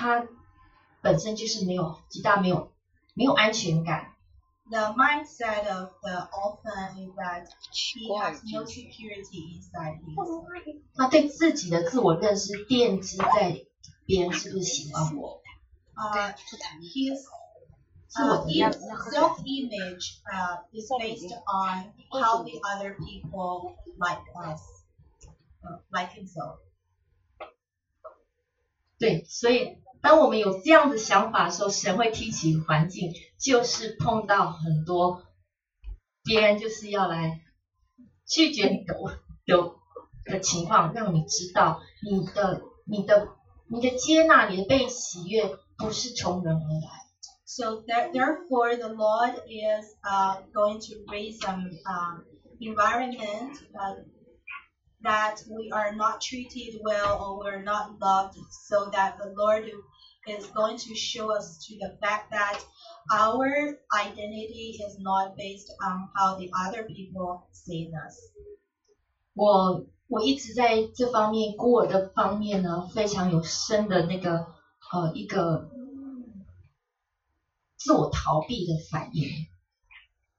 他本身就是没有极大没有没有安全感。The mindset of the orphan is that he has no security inside him. 他对自己的自我认识奠基在别人是不是喜欢我，Uh, his 自我 uh, 的样 im- 子。self-image uh, is based on how the other people like us, uh, like himself. 对，所以当我们有这样的想法的时候，神会提起环境，就是碰到很多别人就是要来拒绝你的的的情况，让你知道你的你的你的接纳，你的被喜悦不是从人而来。 So there, therefore, the Lord is uh, going to raise some um, environment uh, that we are not treated well or we're not loved, so that the Lord is going to show us to the fact that our identity is not based on how the other people see us. 我我一直在这方面孤儿的方面呢，非常有深的那个呃一个自我逃避的反应，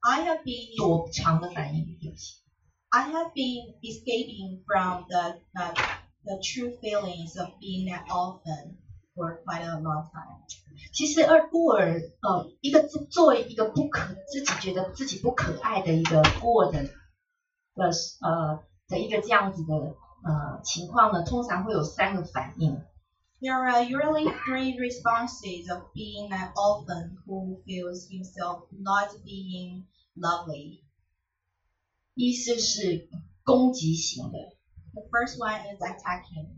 I have been 躲藏的反应，对不起。 I have been escaping from the uh, the true feelings of being an orphan For quite a long time. 其实二孤儿，呃，一个自作为一个不可自己觉得自己不可爱的一个孤儿的的呃的一个这样子的呃情况呢，通常会有三个反应。There are usually three responses of being an orphan who feels himself not being lovely. 一是是攻击型的，The first one is attacking.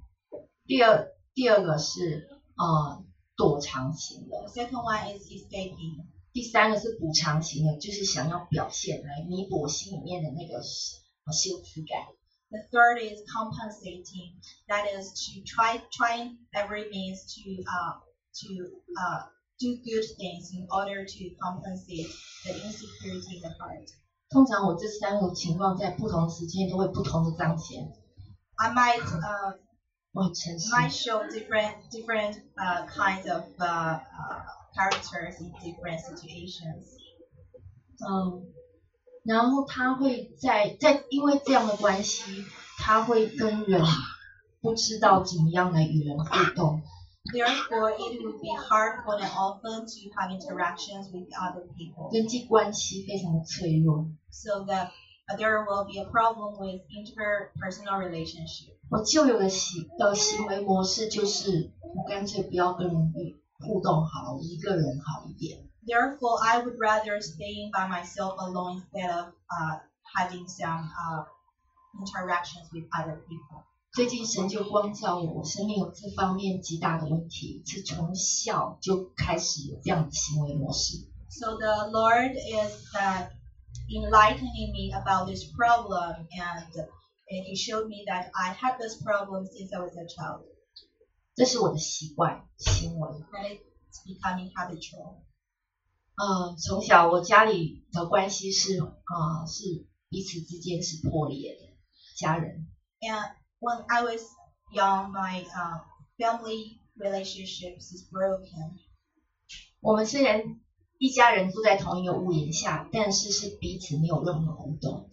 第二第二个是呃躲藏型的 Second one is escaping. 第三个是补偿型的，就是想要表现来弥补心里面的那个羞耻感。The third is compensating. That is to try try every means to uh to uh do good things in order to compensate the insecurity in the heart. 通常我这三个情况在不同时间都会不同的彰显。I might uh 我很诚实， might show different different uh kinds of uh, uh characters in different situations. 嗯，然后他会在在因为这样的关系，他会跟人不知道怎么样来与人互动， Therefore, it would be hard for an orphan to have interactions with other people. 人际关系非常的脆弱。 So that uh, there will be a problem with interpersonal relationship. 我旧有的行呃行为模式就是，我干脆不要跟人互动好了，我一个人好一点。 Therefore, I would rather staying by myself alone instead of uh, having some uh, interactions with other people. 最近神就光照我，我生命有这方面极大的问题，是从小就开始有这样的行为模式。 So the Lord is uh, enlightening me about this problem, and, and He showed me that I had this problem since I was a child, 这是我的习惯行为。 and it's becoming habitual. 呃，从小我家里的关系是啊、呃是彼此之间是破裂的，家人。 And when I was young, my uh, family relationships is broken. 我们虽然 一家人住在同一个屋檐下，但是是彼此没有任何互动。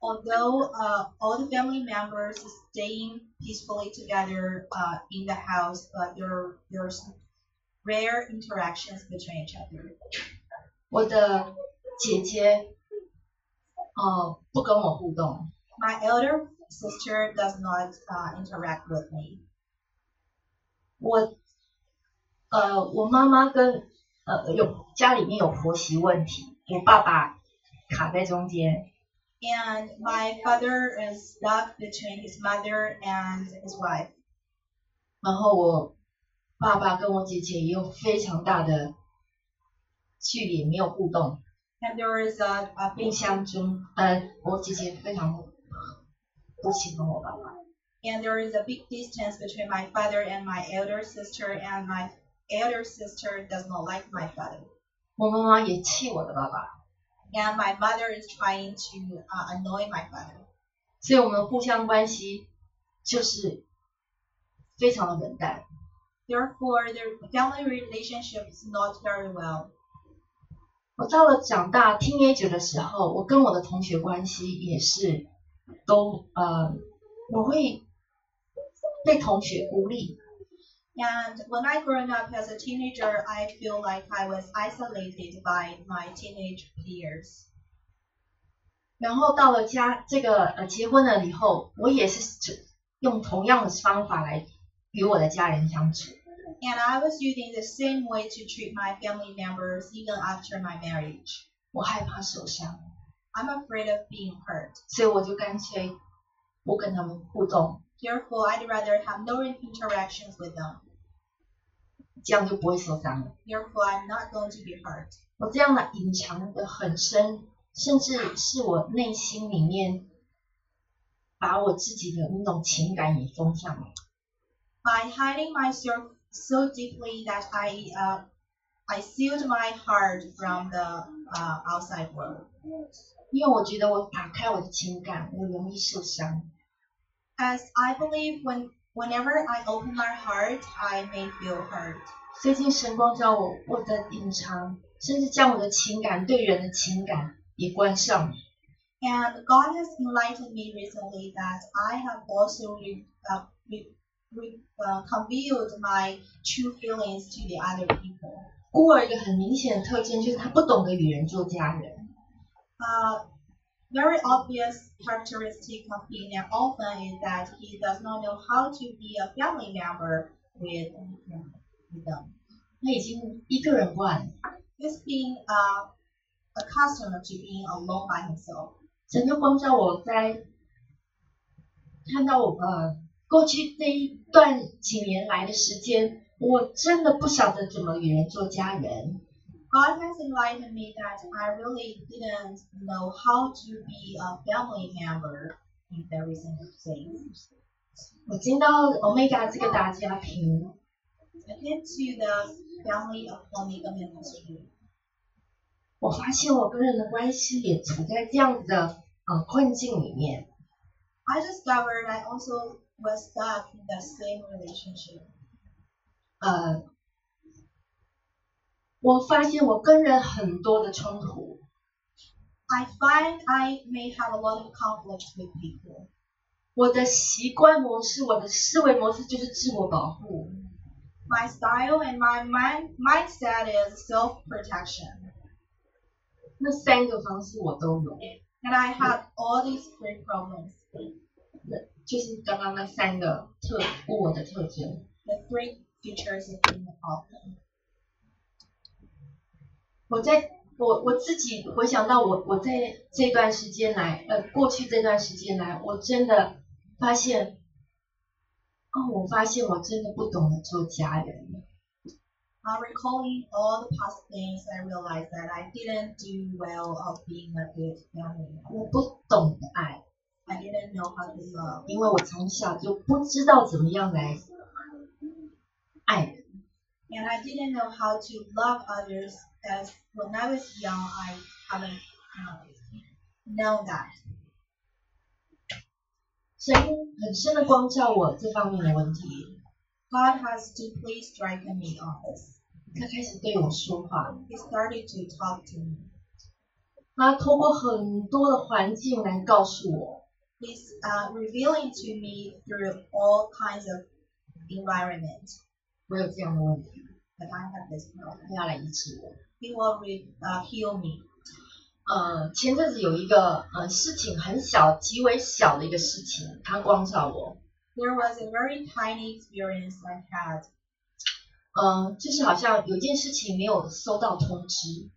Although uh, all the family members is staying peacefully together uh, in the house, but there there's rare interactions between each other. 我的姐姐，呃，不跟我互动， My elder sister does not uh, interact with me. 我，呃，我妈妈跟 呃有家里面有婆媳问题，我爸爸卡在中间，And my father is stuck between his mother and his wife. 然后我爸爸跟我姐姐也有非常大的距离，没有互动。And there is a, a 印 big 象中，呃，我姐姐非常不喜欢我爸爸，and there is a big distance between my father and my elder sister, and my elder sister does not like my father. 我妈妈也气我的爸爸，And my mother is trying to uh, annoy my father. 所以我们互相关系就是非常的冷淡。Therefore, their family relationship is not very well. 我到了长大 teenager 的时候，我跟我的同学关系也是都呃，我会被同学孤立，And when I grew up as a teenager, I feel like I was isolated by my teenage peers. 然后到了家这个呃结婚了以后，我也是只用同样的方法来与我的家人相处。 And I was using the same way to treat my family members even after my marriage. 我害怕受伤， I'm afraid of being hurt. 所以我就干脆不跟他们互动， Therefore, I'd rather have no interactions with them. 这样就不会受伤了。 Therefore, I'm not going to be hurt. 我这样的隐藏的很深，甚至是我内心里面把我自己的那种情感也封上了。 By hiding myself so deeply that I uh, I sealed my heart from the uh, outside world. 因为我觉得我打开我的情感，我容易受伤。 As I believe when whenever I open my heart, I may feel hurt. 最近神光照我，我的隐藏，甚至将我的情感对人的情感也关上了。 And God has enlightened me recently that I have also re, uh, re, re, uh, concealed my true feelings to the other people. 孤儿一个很明显的特征就是他不懂得与人做家人。 Uh, very obvious characteristic of being an orphan is that he does not know how to be a family member with, with them. 他已经一个人惯了。 He's being uh, accustomed to being alone by himself. 神就光照我在看到我呃过去这一段几年来的时间，我真的不晓得怎么与人做家人。 God has enlightened me that I really didn't know how to be a family member in the recent days. 我进到 Omega 这个大家庭， I came to the family of Omega Ministry. 我发现我跟人的关系也处在这样子的呃困境里面。 I discovered I also was stuck in the same relationship. 呃， 我发现我跟人很多的冲突， I find I may have a lot of conflict with people. 我的习惯模式，我的思维模式就是自我保护。 My style and my mind mindset is self-protection. 那三个方式我都有， And I have all these three problems. 就是刚刚那三个特孤我的特征。 The three features of being an orphan. 我在我我自己回想到我我在这段时间来，呃，过去这段时间来，我真的发现，哦，我发现我真的不懂得做家人。Uh, recalling all the past things, I realized that I didn't do well of being a good family 我不懂得爱，I didn't know how to love. 因为我从小就不知道怎么样来爱人。And I didn't know how to love others as when I was young, I haven't uh, known that. 神很深的光照我这方面的问题， God has deeply stricken me on this. 他开始对我说话， He started to talk to me. 他透过很多的环境来告诉我， He's uh, revealing to me through all kinds of environment 我有这样的问题 I have this problem. 他要来医治我。He will re, uh, heal me. 呃，前阵子有一个呃事情很小，极为小的一个事情，他光照我，There was a very tiny experience I had. 呃，就是好像有件事情没有收到通知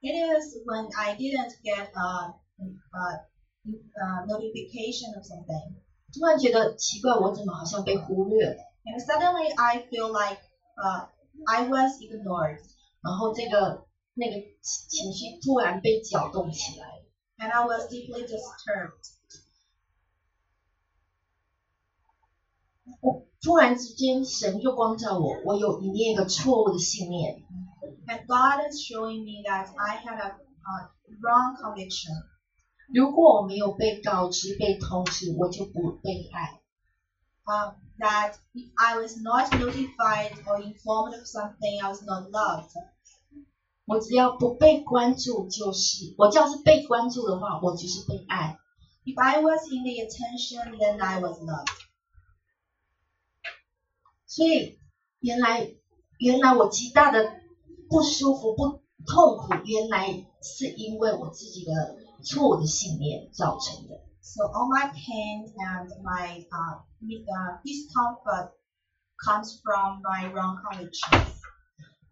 ，It is when I didn't get a, a, a notification of something. 突然觉得奇怪，我怎么好像被忽略了？And suddenly I feel like uh, I was ignored. 然后这个那个情绪突然被搅动起来， And I was deeply disturbed. 我突然之间神就光照我，我有里面一个错误的信念， And God is showing me that I had a, a wrong conviction. 如果我没有被告知、被通知，我就不被爱。 Uh, that if I was not notified or informed of something, I was not loved. 我只要不被关注，就是我只要是被关注的话，我就是被爱。 If I was in the attention, then I was loved. 所以原来原来我极大的不舒服、不痛苦，原来是因为我自己的错误的信念造成的。 So all my pain and my uh, with, uh, discomfort comes from my wrong convictions.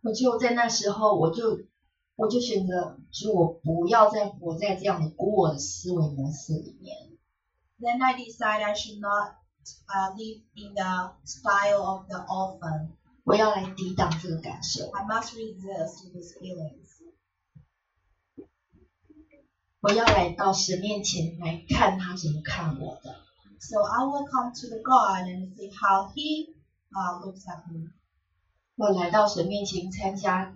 我就在那时候，我就我就选择，主，我不要再活在这样的孤我的思维模式里面。 Then I decide I should not uh, live in the style of the orphan. 我要来抵挡这个感受， I must resist these feelings. 我要来到神面前来看他怎么看我的。 So I will come to the God and see how He uh, looks at me. 我来到神面前参加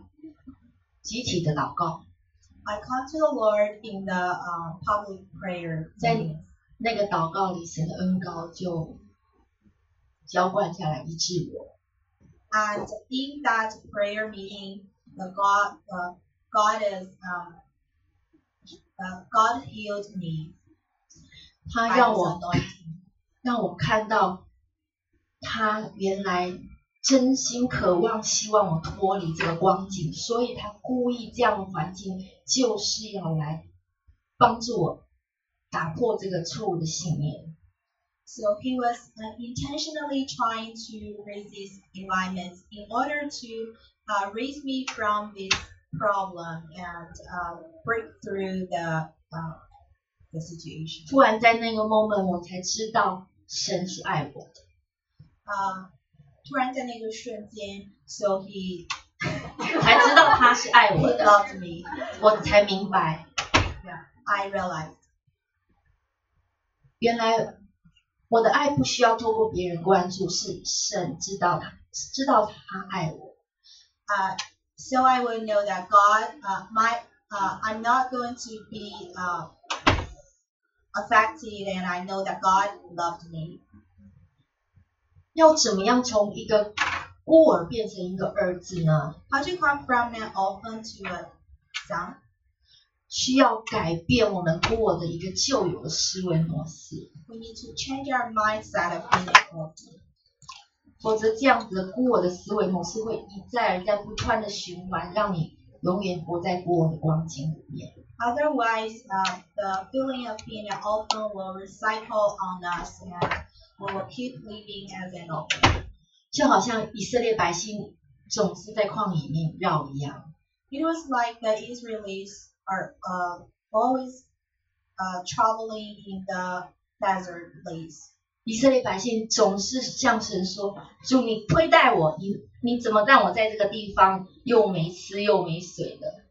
集体的祷告， I come to the Lord in the uh, public prayer. Then- meetings. 那个祷告里，神的恩膏就浇灌下来医治我。 And in that prayer meeting, the God, uh, God is, um, uh, God healed me 他 by 让 His 我 anointing. 让我看到，他原来真心渴望、希望我脱离这个光景，所以他故意这样的环境，就是要来帮助我打破这个错误的信念。 So he was uh, intentionally trying to raise these environments in order to uh, raise me from this problem and uh, break through the uh, the situation. 突然在那个 moment，我才知道神是爱我的。啊，突然在那个瞬间，so he 才知道他是爱 he 我的， loved me. 我才明白， I realized 原来我的爱不需要透过别人关注，是神知道他，知道他爱我。 uh, so I will know that God, uh, my, uh, I'm not going to be uh, affected, and I know that God loved me. 要怎么样从一个孤儿变成一个儿子呢？ How to come from an orphan to a son? 需要改变我们孤儿的一个旧有的思维模式， We need to change our mindset of being an orphan. 否则这样子的孤我的思维模式会一再而再不断的循环，让你永远活在孤我的光景里面。Otherwise, uh, the feeling of being an orphan will recycle on us, and we will keep living as an orphan. 就好像以色列百姓总是在旷野里面绕一样。It was like the Israelis are uh, always uh, traveling in the desert place. 以色列百姓总是向神说：“主，你亏待我，你你怎么让我在这个地方又没吃又没水的？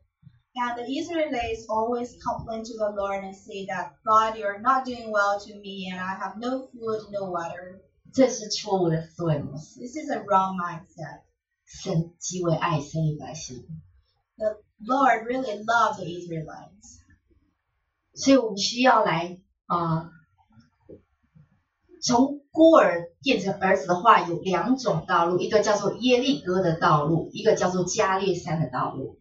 And the Israelites always complain to the Lord and say that, God, you're not doing well to me, and I have no food, no water. 这是错误的思维模式。 This is a wrong mindset. 神极为爱以色列百姓， The Lord really loved the Israelites. 所以我们需要来啊、呃 从孤儿变成儿子的话，有两种道路，一个叫做耶利哥的道路，一个叫做加列山的道路。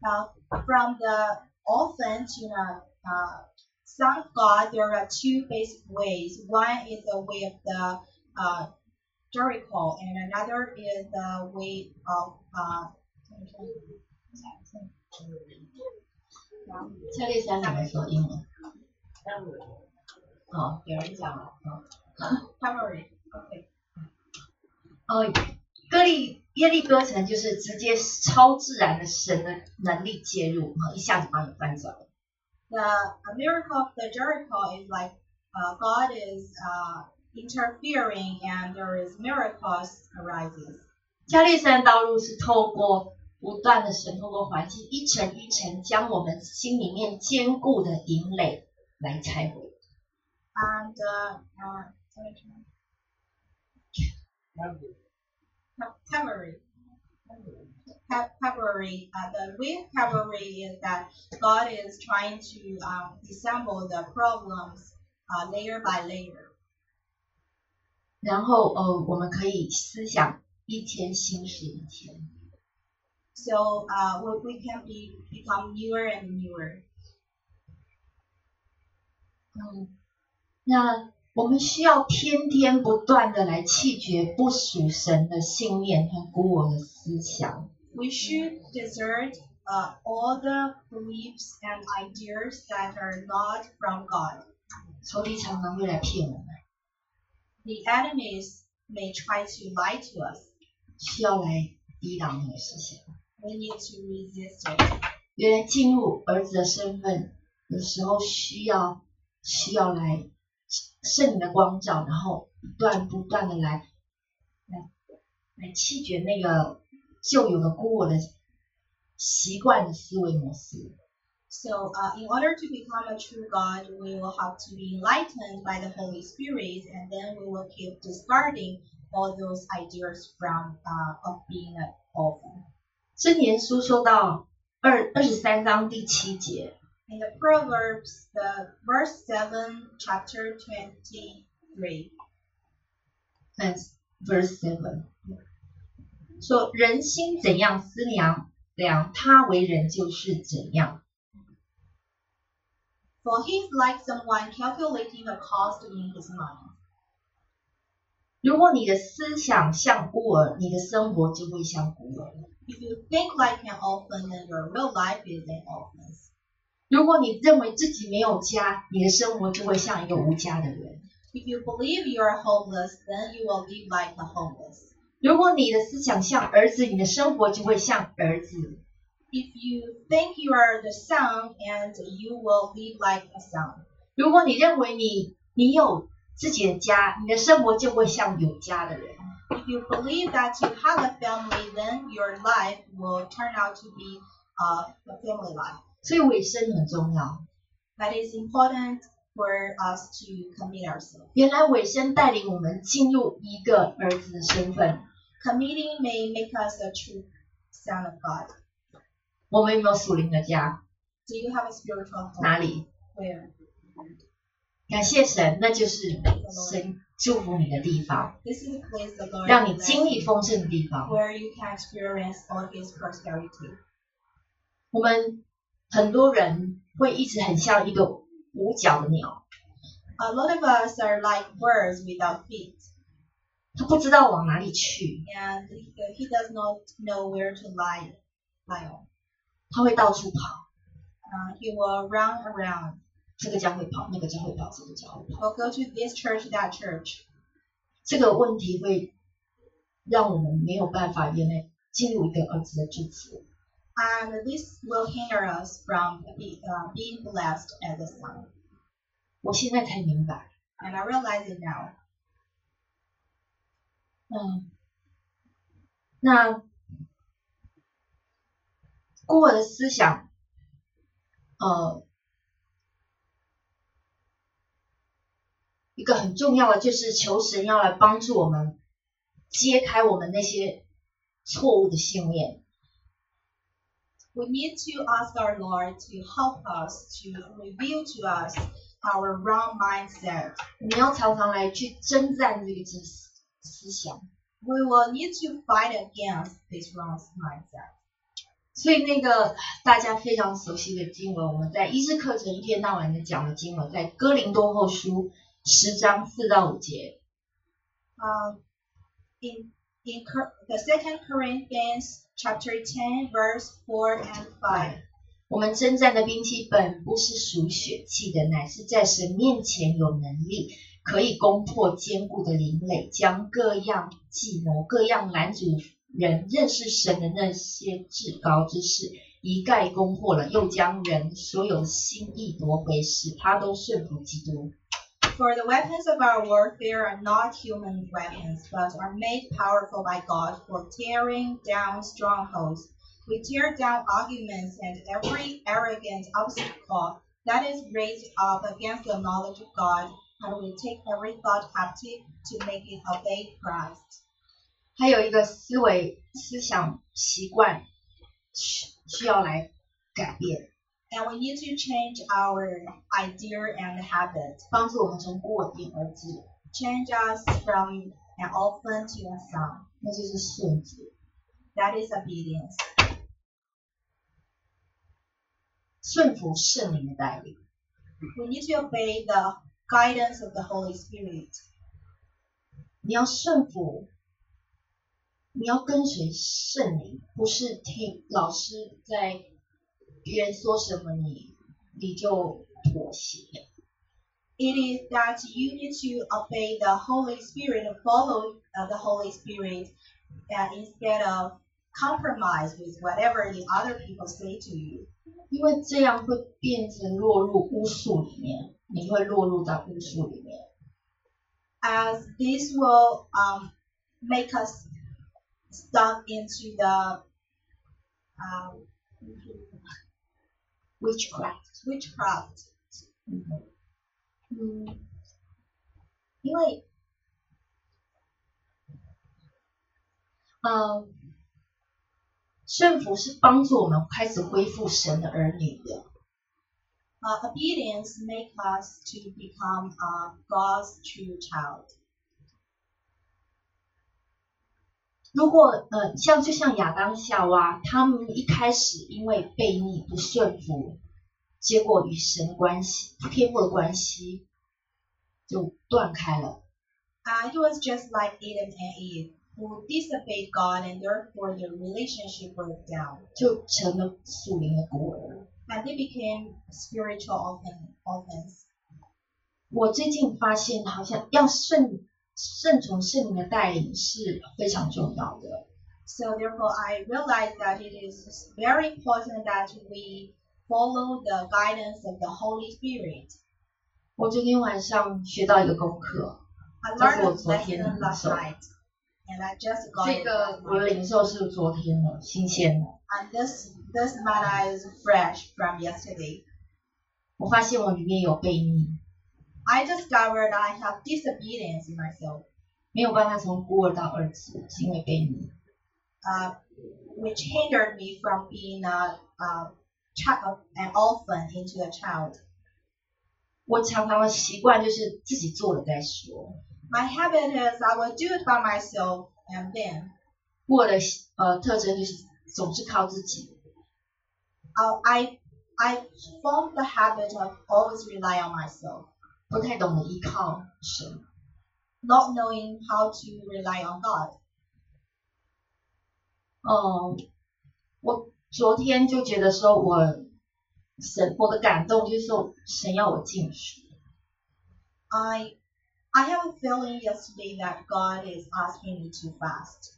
Now, from the orphan to the uh, son of God, there are two basic ways. One is the way of the uh, Jericho, and another is the way of uh, 加列山怎么说英文？哦，有人讲了。哦哦，哥利耶利哥城就是直接超自然的神的能力介入，啊，一下子把你翻走。The a miracle of the Jericho is like uh, God is uh, interfering, and there is miracles arises. 加利山道路是透过不断的神透过环境一层一层将我们心里面坚固的营垒来拆毁。And uh, uh, Calvary. Calvary. Uh, the real Calvary is that God is trying to um, dissemble the problems uh, layer by layer. 然后呃，我们可以思想一天新是一天。So uh, we, we can be, become newer and newer. 嗯，那我们需要天天不断的来弃绝不属神的信念和古我的思想。We should desert uh, all the beliefs and ideas that are not from God. 仇敌常常会来骗我们，The enemies may try to lie to us. 需要来抵挡那个思想。We need to resist it. 原来进入儿子的身份，有时候需要需要来圣灵的光照，然后不断不断的来来来弃绝那个旧有的孤我的习惯的思维模式。 So, uh, in order to become a true God, we will have to be enlightened by the Holy Spirit, and then we will keep discarding all those ideas from uh, of being an orphan. 箴言书说到二二十三章第七节， In the Proverbs, the verse seven, chapter twenty-three, 嗯，verse seven，说人心怎样思量，量他为人就是怎样。 for he is like someone calculating the cost in his mind. 如果你的思想像孤儿，你的生活就会像孤儿； If you think like an orphan, then your real life is an orphan. 如果你认为自己没有家，你的生活就会像一个无家的人； If you believe you are homeless, then you will live like the homeless. 如果你的思想像儿子，你的生活就会像儿子； If you think you are the son, and you will live like a son. 如果你认为你你有自己的家，你的生活就会像有家的人。 If you believe that you have a family, then your life will turn out to be uh, a family life. 所以尾声很重要。 That is important for us to commit ourselves. 原来尾声带领我们进入一个儿子的身份。 Committing may make us a true son of God. 我们有没有属灵的家？ Do you have a spiritual home? 哪里？ Where? 感谢神，那就是神祝福你的地方， This is a place the Lord 让你 bless 经历丰盛的地方。 where you can experience all His prosperity. 我们 很多人会一直很像一个无脚的鸟，A lot of us are like birds without feet, 他不知道往哪里去，and he does not know where to lie, lie on. 他会到处跑，Uh, he will run around. 这个教会跑，那个教会跑，这个教会跑。Or go to this church, that church. 这个问题会让我们没有办法原来进入一个儿子的支持。And this will hinder us from be, uh, being blessed as a son. 我现在才明白，And I realize it now. 嗯，那孤儿的思想，呃，一个很重要的就是求神要来帮助我们揭开我们那些错误的信念。We need to ask our Lord to help us to reveal to us our wrong mindset. 我们要常常来去征战这个思思想。 We will need to fight against this wrong mindset. 所以那个大家非常熟悉的经文，我们在医治课程一天到晚的讲的经文，在哥林多后书十章四到五节。 Um, in in the Second Corinthians chapter ten, verse four and five. 我们征战的兵器本不是属血气的，乃是在神面前有能力，可以攻破坚固的营垒，将各样计谋、各样拦阻人认识神的那些至高之事一概攻破了，又将人所有心意夺回，使他都顺服基督。For the weapons of our warfare are not human weapons, but are made powerful by God for tearing down strongholds. We tear down arguments and every arrogant obstacle that is raised up against the knowledge of God, and we take every thought captive to make it obey Christ. 还有一个思维、思想习惯需需要来改变， And we need to change our idea and habit, 帮助我们从孤儿变儿子。 change us from an orphan to a son. 那就是顺服。 That is obedience. 顺服圣灵的带领。 We need to obey the guidance of the Holy Spirit. 你要顺服，你要跟随圣灵，不是听老师在 别人说什么你你就妥协。 It is that you need to obey the Holy Spirit and follow uh, the Holy Spirit uh, instead of compromise with whatever the other people say to you. 因为这样会变成落入巫术里面，你会落入到巫术里面。 as this will um, make us stuck into the um, witchcraft， witchcraft. 嗯，嗯，因为，呃，顺服是帮助我们开始恢复神的儿女的。 Uh, obedience make us to become uh, God's true child. 如果呃，像就像亚当夏娃，他们一开始因为悖逆不顺服，结果与神的关系、天赋的关系就断开了。 Uh, it was just like Adam and Eve who disobeyed God and therefore their relationship broke down. 就成了属灵的孤儿。 And they became spiritual orphan, orphans. 我最近发现，好像要顺 顺从圣灵的带领是非常重要的。So therefore, I realized that it is very important that we follow the guidance of the Holy Spirit. 我昨天晚上学到一个功课这是我昨天的 lesson 领 last 受。night, and I just got 这个我的.领受是昨天的，新鲜的。And this this matter is fresh from yesterday. 我发现我里面有悖逆，I discovered I have disobedience in myself, 没有办法从孤儿到儿子，是因为悖逆。 uh, which hindered me from being a, a child, an orphan into a child. 我常常的习惯就是自己做了再说。 My habit is I will do it by myself, and then 我的呃特征就是总是靠自己， uh, I I formed the habit of always rely on myself, 不太懂得依靠神。 not knowing how to rely on God. 嗯，我昨天就觉得说我神我的感动就是说神要我进食， I I have a feeling yesterday that God is asking me to fast.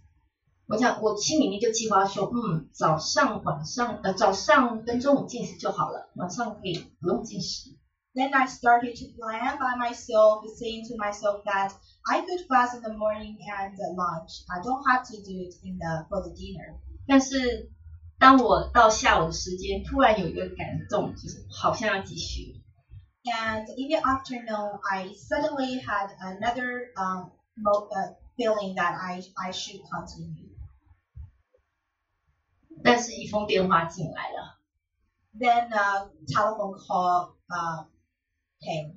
我想我心里面就计划说，嗯，早上晚上呃早上跟中午进食就好了，晚上可以不用进食。 Then I started to plan by myself, saying to myself that I could fast in the morning and uh, lunch. I don't have to do it in the for the dinner. 但是当我到下午的时间，突然有一个感动，就是好像要继续。 And in the afternoon, I suddenly had another um, mo- uh, feeling that I I should continue. 但是一封电话进来了， Then a telephone call uh, came.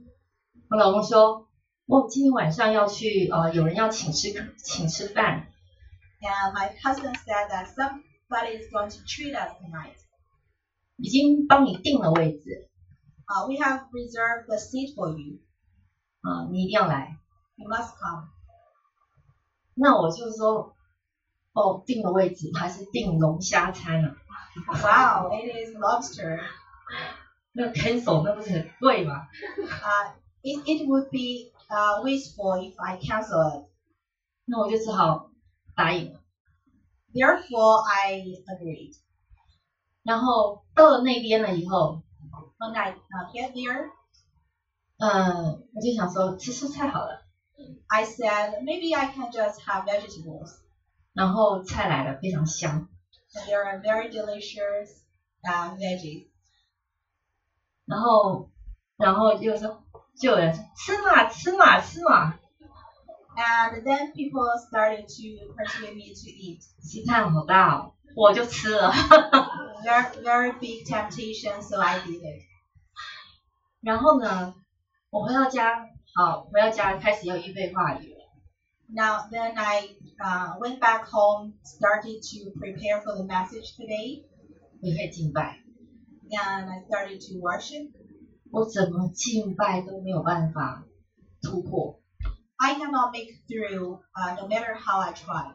我老公说，我今天晚上要去呃，有人要请吃请吃饭， And my husband said that somebody is going to treat us tonight. 已经帮你订了位置， Uh, we have reserved the seat for you. 啊、你一定要来。 You must come. 那我就说，哦，订了位置，还是订龙虾餐啊？ Wow, it is lobster. 那个 cancel 那不是很贵吗？ Uh, it, it would be uh, wasteful if I cancel it. 那我就只好答应了。 Therefore, I agreed. 然后到了那边了以后， When I uh, get there, 嗯，我就想说吃蔬菜好了。 I said maybe I can just have vegetables. 然后菜来了，非常香。 And there are very delicious uh, veggies. 然后，然后就说，就有人说吃嘛，吃嘛，吃嘛。 And then people started to persuade me to eat. 鸡蛋好大哦，我就吃了。 Very, very big temptation, so I did it. 然后呢，我回到家，好，回到家开始要预备话语了。 Now, then I uh, went back home, started to prepare for the message today, 你可以敬拜。 and I started to worship. 我怎么敬拜都没有办法突破， I cannot make through uh, no matter how I try.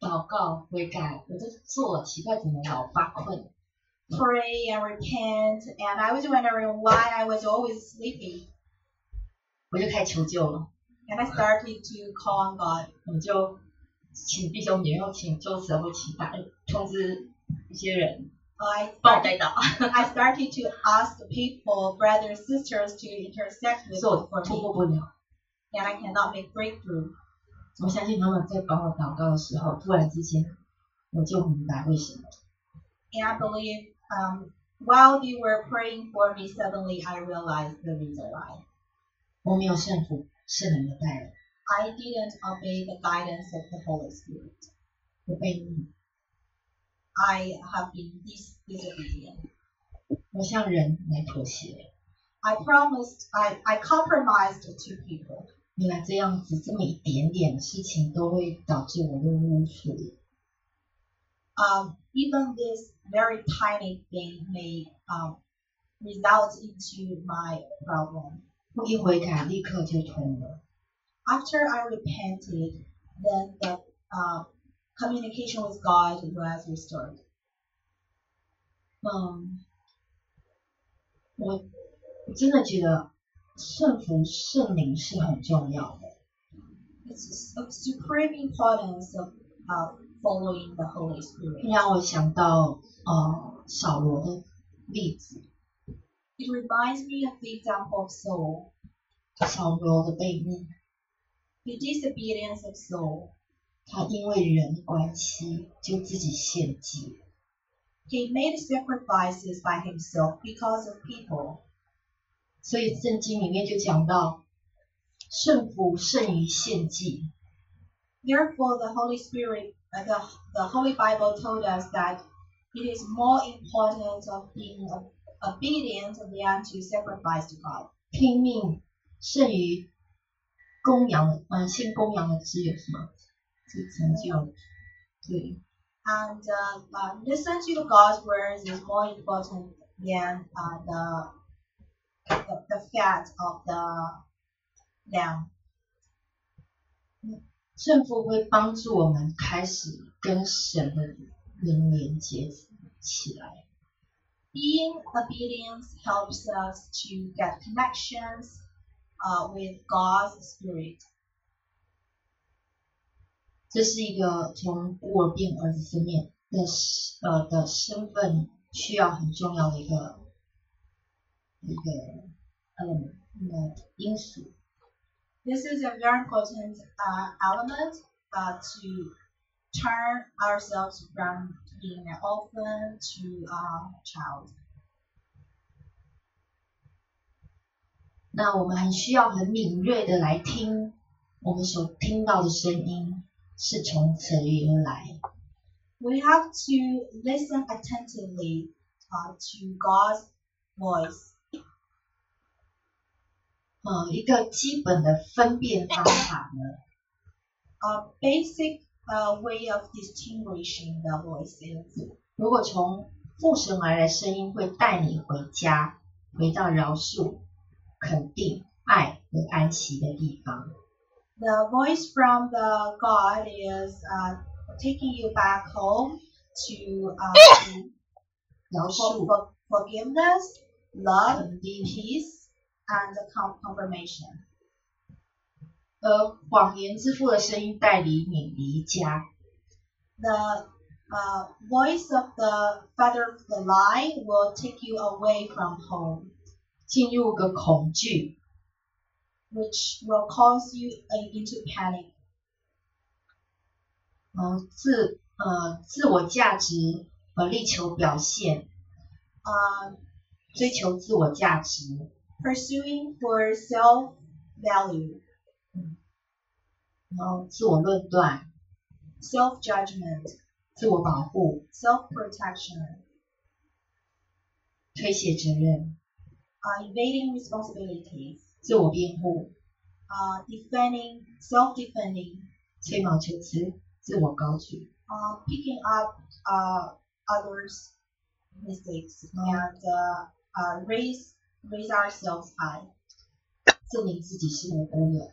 祷告悔改，我都做了，奇怪怎么老发困？ Pray and repent, and I was wondering why I was always sleepy. 我就开始求救了， And I started to call on God. 我就请弟兄姐妹，或请周神，或请打通知一些人 I 帮我 started, 带祷， I started to ask the people, brothers, sisters, to intersect with 可是我 for 突 me, 破不了。 and I cannot make breakthrough. 我相信他们在帮我祷告的时候，突然之间我就明白为什么。 And I believe um, while they were praying for me, suddenly I realized the reason why. 我没有圣父圣灵的带领， I didn't obey the guidance of the Holy Spirit. 我被逆， I have been dis- disobedient. 我向人来妥协。 I promised, I, I compromised to people. 原来这样子，这么一点点的事情都会导致我入污水。 Um, even this very tiny thing may um, result into my problem. 我一悔改，立刻就通了。 After I repented, then the uh, communication with God was restored. 嗯，我我真的觉得顺服圣灵是很重要的。 It's of supreme importance of uh, following the Holy Spirit. 让我想到呃扫罗的例子， It reminds me of the example of Saul, 扫罗的悖逆， the disobedience of Saul. 他因为人的关系就自己献祭。He made sacrifices by himself because of people. 所以圣经里面就讲到，顺服胜于献祭。Therefore, the Holy Spirit, uh, the, the Holy Bible told us that it is more important of being obedient than to sacrifice to God. 拼命胜于公羊的，嗯、献公羊的只有什么？是成就，对， And uh, uh, listen to the God's words is more important than uh, the, the the fat of the lamb. 顺服会帮助我们开始跟神的灵连接起来。 Being obedient helps us to get connections uh, with God's Spirit. 这是一个从孤儿变儿子身面的呃的身份需要很重要的一个一个嗯呃因素。This is a very important uh, element uh, to turn ourselves from being an orphan to a child. 那我们很需要很敏锐的来听我们所听到的声音是从此而来。We have to listen attentively uh, to God's voice. 呃，一个基本的分辨方法呢，A basic uh, way of distinguishing the voices. 如果从父神而来的声音会带你回家，回到饶恕、肯定、爱和安息的地方。The voice from the God is uh, taking you back home to, uh, to 饶 for, 恕、 for forgiveness, love, 肯定， peace, and com- confirmation. 而谎言之父的声音带领你离家。 The uh, voice of the father of the lie will take you away from home, 进入个恐惧， which will cause you uh, into panic. 呃自呃自我价值和力求表现， Uh, 追求自我价值， pursuing for self value, 然后自我论断、 self judgment, 自我保护、 self protection, 推卸责任、 uh, evading responsibilities, 自我辩护、 uh, defending, self defending, 吹毛求疵、自我高举。 uh, picking up uh, others' mistakes and uh, uh, raise raise ourselves high 证明自己是无辜的。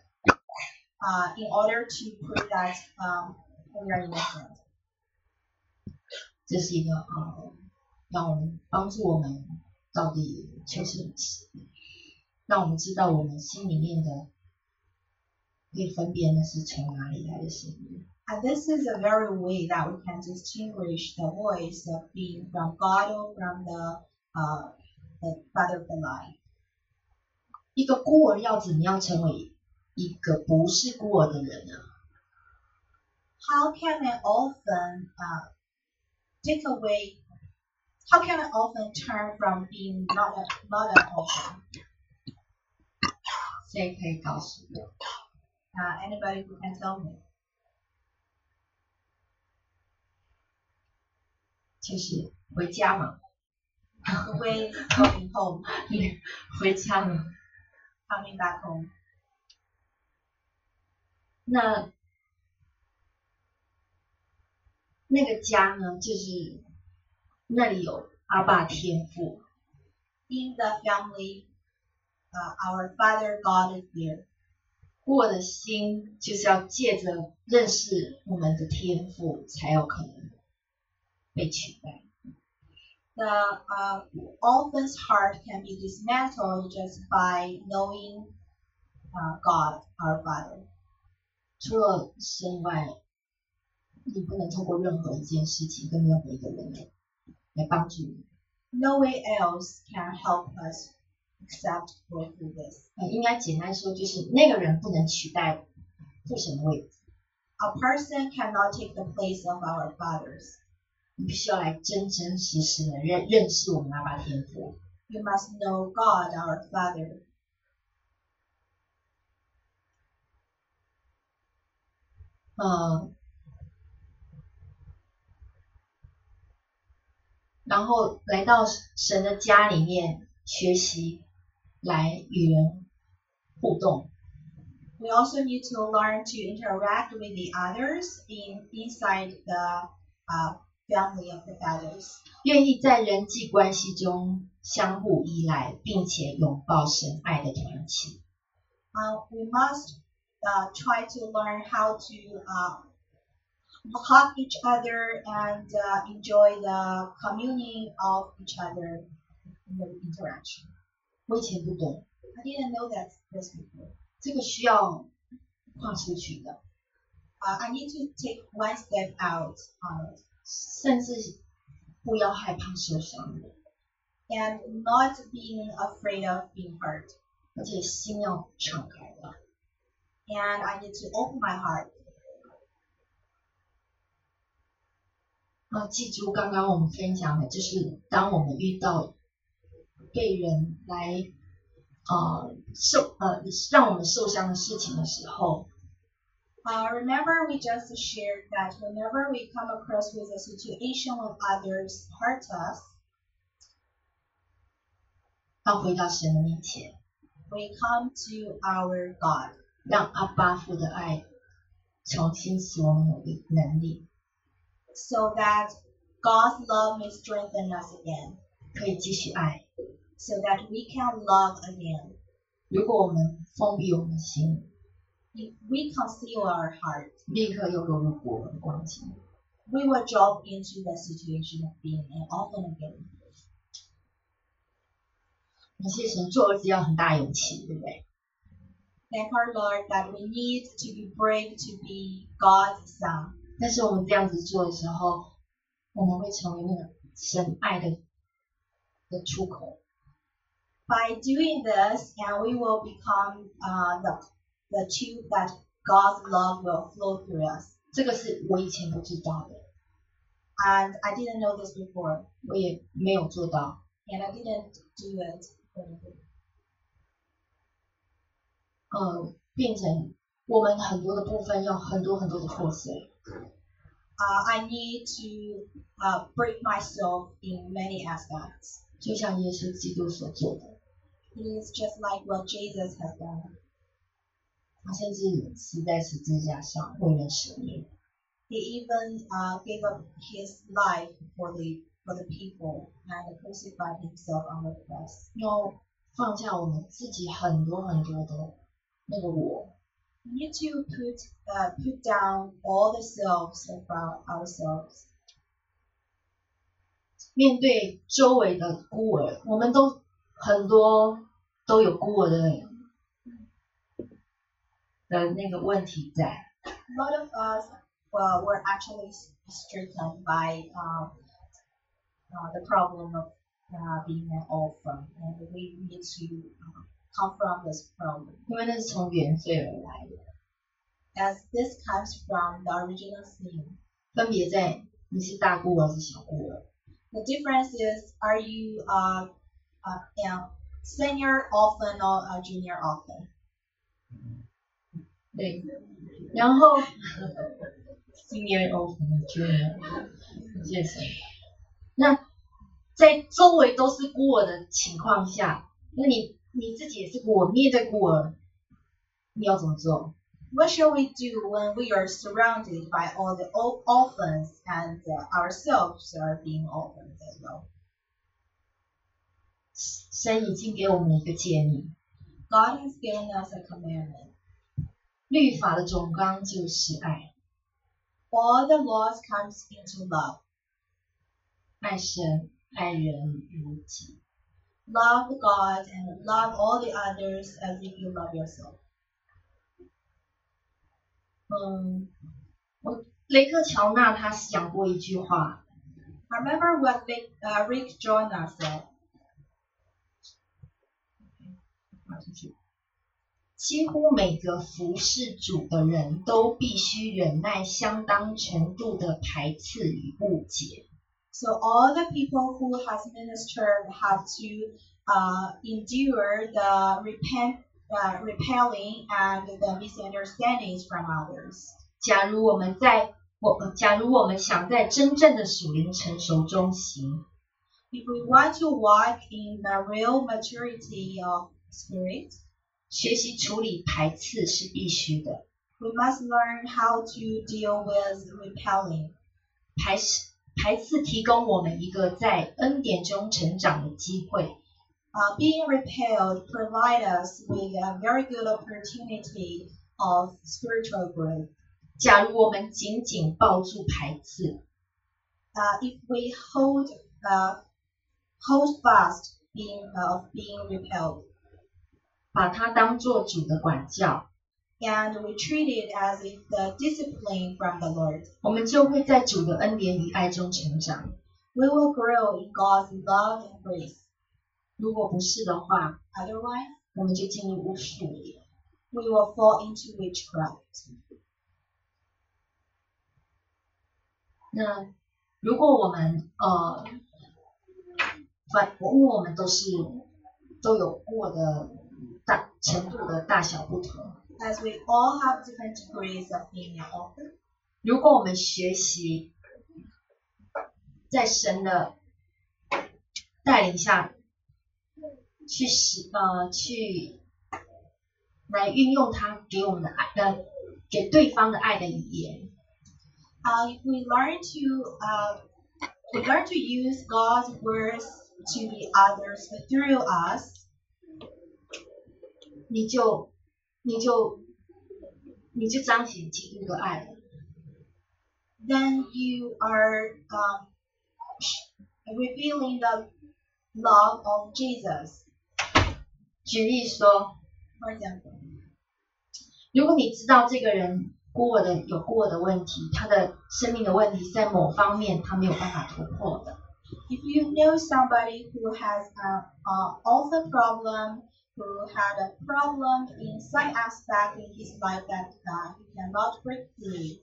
uh, in order to prove that um, we are innocent. 这是一个呃，让我们帮助我们到底求神祈， 让我们知道我们心里面的可以分辨的是从哪里来的声音。 And this is a very way that we can distinguish the voice of being from God or from the uh, the father of the lie. 一个孤儿要怎么样成为一个不是孤儿的人呢？ How can an orphan uh, take away? How can an orphan turn from being not a, not an orphan? 谁可以告诉我？Uh, anybody who can tell me? 就是回家嘛 way going home, 回家嘛。coming back home. 那那个家呢，就是那里有阿爸天父，In the family, 呃，Our Father God is there。我的心就是要借着认识我们的天父，才有可能被取代。The uh, orphan's heart can be dismantled just by knowing uh, God, our Father. 除了神外，你不能透过任何一件事情跟任何一个人来帮助你。No way else can help us except through this. 呃，应该简单说，就是那个人不能取代父神的位置，A person cannot take the place of our fathers. 你必须要来真真实实的认认识我们阿爸天父。You must know God, our Father. 呃，然后来到神的家里面学习，来与人互动。We also need to learn to interact with the others in inside the uh, family of the fathers. 愿意在人际关系中相互依赖，并且拥抱神爱的团体。Uh, we must uh, try to learn how to uh, hug each other and uh, enjoy the communing of each other in the interaction. 我以前不懂，I didn't know that this before. 这个需要跨出去的，Uh, I need to take one step out on it 甚至不要害怕受伤，and not being afraid of being hurt. 而且心要敞开的。And I need to open my heart. 啊，记住刚刚我们分享的，就是当我们遇到被人来呃受呃让我们受伤的事情的时候， Uh, remember, we just shared that whenever we come across with a situation when others hurt us, 要回到神的面前， we come to our God 让阿巴父的爱重新使我们有力能力， so that God's love may strengthen us again, 可以继续爱。 so that we can love again. 如果我们封闭我们的心， If we conceal our heart, 立刻又落入孤儿的光景。 we will drop into the situation of being an orphan again. 感谢神，做儿子要很大勇气，对不对？ Thank our Lord that we need to be brave to be God's son. 但是我们这样子做的时候，我们会成为那个神爱的的出口。 By doing this, and we will become uh, the the tube that God's love will flow through us. 这个是我以前不知道的， And I didn't know this before, 我也没有做到。 and I didn't do it. 呃，变成我们很多的部分要很多很多的破碎。 Uh, I need to uh, break myself in many aspects. 就像耶稣基督所做的， It is just like what Jesus has done. 他甚至死在十字架上为人舍命。 He even uh, gave up his life for the for the people and crucified himself on the cross. 要放下我们自己很多很多的那个我， We need to put uh, put down all the selves of our, ourselves. 面对周围的孤儿，我们都 很多都有孤儿的的那个问题在。 A lot of us well, were actually stricken by um, uh, the problem of uh, being an orphan, and we need to uh, confront this problem. 因为那是从原罪而来的， As this comes from the original sin. 分别在你是大孤儿还是小孤儿。 The difference is, are you uh, uh, a senior orphan or a junior orphan? 对，然后 senior of junior，谢谢。那在周围都是孤儿的情况下，那你你自己也是孤儿，面对孤儿，你要怎么做？ What shall we do when we are surrounded by all the or- orphans and uh, ourselves are being orphans as well? 神已经给我们一个诫命 God has given us a commandment. 律法的总纲就是爱，All the laws comes into love. 爱神、爱人如己。Love God and love all the others as if you love yourself. 嗯，我雷克乔纳他讲过一句话，I remember what Rick, uh, Rick Joyner said. 几乎每个服侍主的人都必须忍耐相当程度的排斥与误解。 So all the people who has ministered have to uh, endure the repent, uh, repelling and the misunderstandings from others. 假如我们在我，呃假如我们想在真正的属灵成熟中行， If we want to walk in the real maturity of spirit, 学习处理排斥是必须的。 we must learn how to deal with repelling. 排斥排斥提供我们一个在恩典中成长的机会。 Uh, being repelled provide us with a very good opportunity of spiritual growth. 假如我们紧紧抱住排斥， Uh, if we hold uh, hold fast being uh, of being repelled, 把它当做主的管教， and we treat it as if the discipline from the Lord, 我们就会在主的恩典与爱中成长。 we will grow in God's love and grace. 如果不是的话， Otherwise, 我们就进入巫术里。 we will fall into witchcraft. 那如果我们呃，反，因为我们都是都有过的 大程度的大小不同。 As we all have different degrees of being an orphan, 如果我们学习在神的带领下去使呃去来运用他给我们的爱呃给对方的爱的语言， uh, if we learn to uh, we learn to use God's words to the others through us, 你就你就你就彰显基督的爱了。 then you are um, revealing the love of Jesus. 举例说， For example, 如果你知道这个人孤儿的有孤儿的问题，他的生命的问题在某方面他没有办法突破的， if you know somebody who has an uh, orphan problem, who had a problem in some aspect in his life that uh, he cannot break through,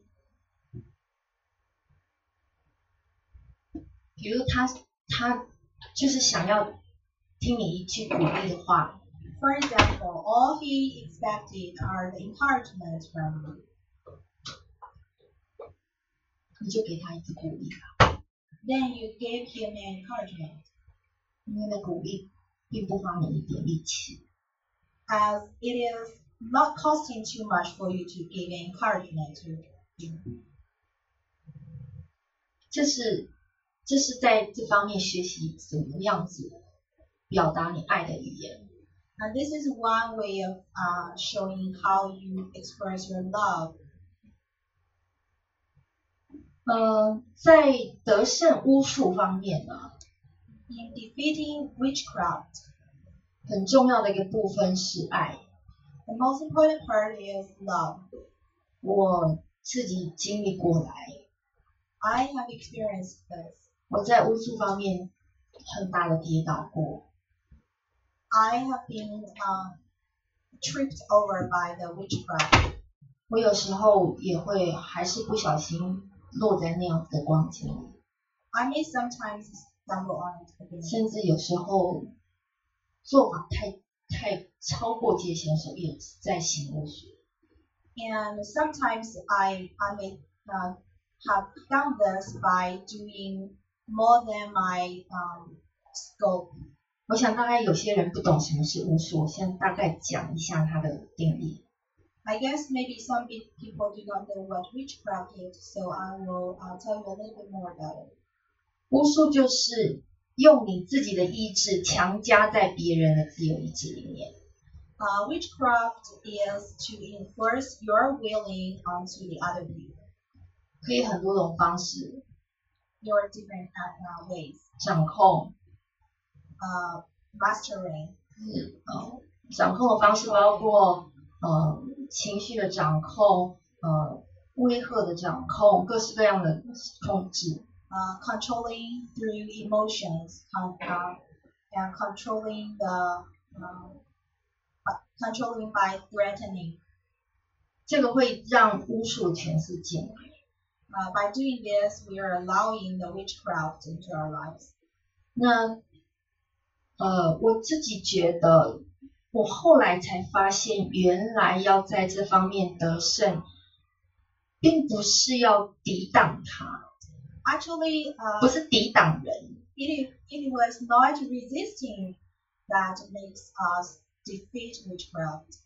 比如他他就是想要听你一句鼓励的话， For example, all he expected are the encouragement from you. 你就给他一个鼓励吧， Then you gave him an encouragement, 因为那鼓励 it does not the elite, as it is not costing too much for you to give encouragement to you. 这是这是在这方面学习怎么样子表达你爱的语言。And this is one way of uh, showing how you express your love. 呃，在得胜巫术方面呢。In defeating witchcraft, 很重要的一个部分是爱。 the most important part is love. 我自己经历过来， I have experienced this. 我在巫术方面很大的跌倒过， I have been uh, tripped over by the witchcraft. 我有时候也会还是不小心落在那样子的光景里， I may sometimes stumble on it again. 甚至有时候做法太太超过界限的时候，也在行巫术。 And sometimes I, I may uh, have done this by doing more than my um, scope. 我想大概有些人不懂什么是巫术，我先大概讲一下它的定义。 I guess maybe some pe- people do not know what witchcraft is, so I will uh, tell you a little bit more about it. 巫术就是用你自己的意志强加在别人的自由意志里面。Uh, witchcraft is to enforce your willing onto the other people. 可以很多种方式 Your different uh, uh, ways. 掌控，Uh, mastering. 呃，掌控的方式包括呃情绪的掌控，呃威吓的掌控，各式各样的控制。uh, controlling through emotions, con- uh, and controlling the um, uh, controlling by threatening. 这个会让巫术全世界。 Uh, by doing this, we are allowing the witchcraft into our lives. 那呃，我自己觉得，我后来才发现，原来要在这方面得胜，并不是要抵挡它， Actually, 不 uh, 是抵挡人， it, it was not resisting that makes us defeat witchcraft.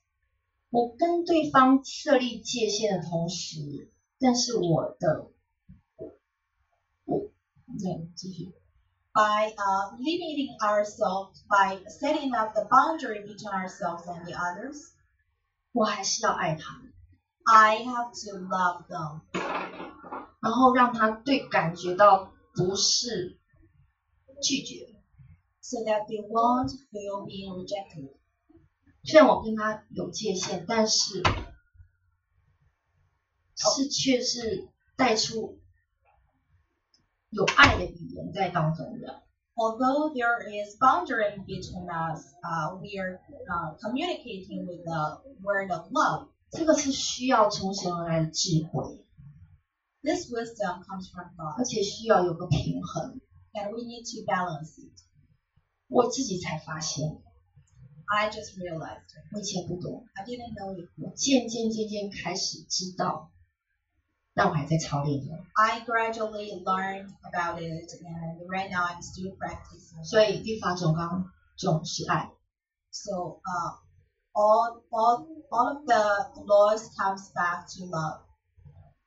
我跟对方设立界限的同时，但是我的我对继续， By uh, limiting ourselves, by setting up the boundary between ourselves and the others, 我还是要爱他， I have to love them. 然后让他对感觉到不是拒绝。so that they won't feel being rejected. 虽然我跟他有界限，但是是却是带出有爱的语言在当中的。Although there is boundary between us, uh, we are uh, communicating with the word of love. 这个是需要从神而来的智慧，This wisdom comes from 而 God, 且需要有个平衡。 and we need to balance it. 我自己才发现， I just realized it. 我以前不懂， I didn't know it. 我渐渐渐渐开始知道，但我还在操练中。 I gradually learned about it, and right now I'm still practicing. 所以律法总纲重是爱， So uh, all all all of the laws comes back to love.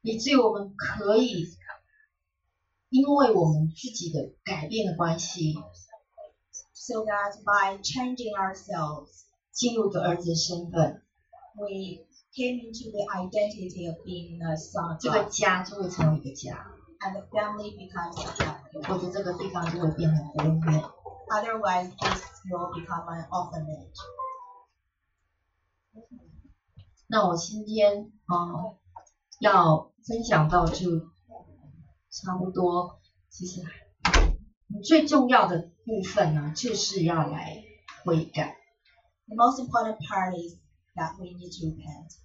以至于我们可以，因为我们自己的改变的关系，So that by changing ourselves, 进入个儿子的身份，we came into the identity of being a son 这个家就会成为一个家，and the family becomes a family. 或者这个地方就会变成孤院。Otherwise, this will become an orphanage. 那我今天嗯要分享到就差不多，其实最重要的部分呢，就是要来悔改，The most important part is that we need to repent,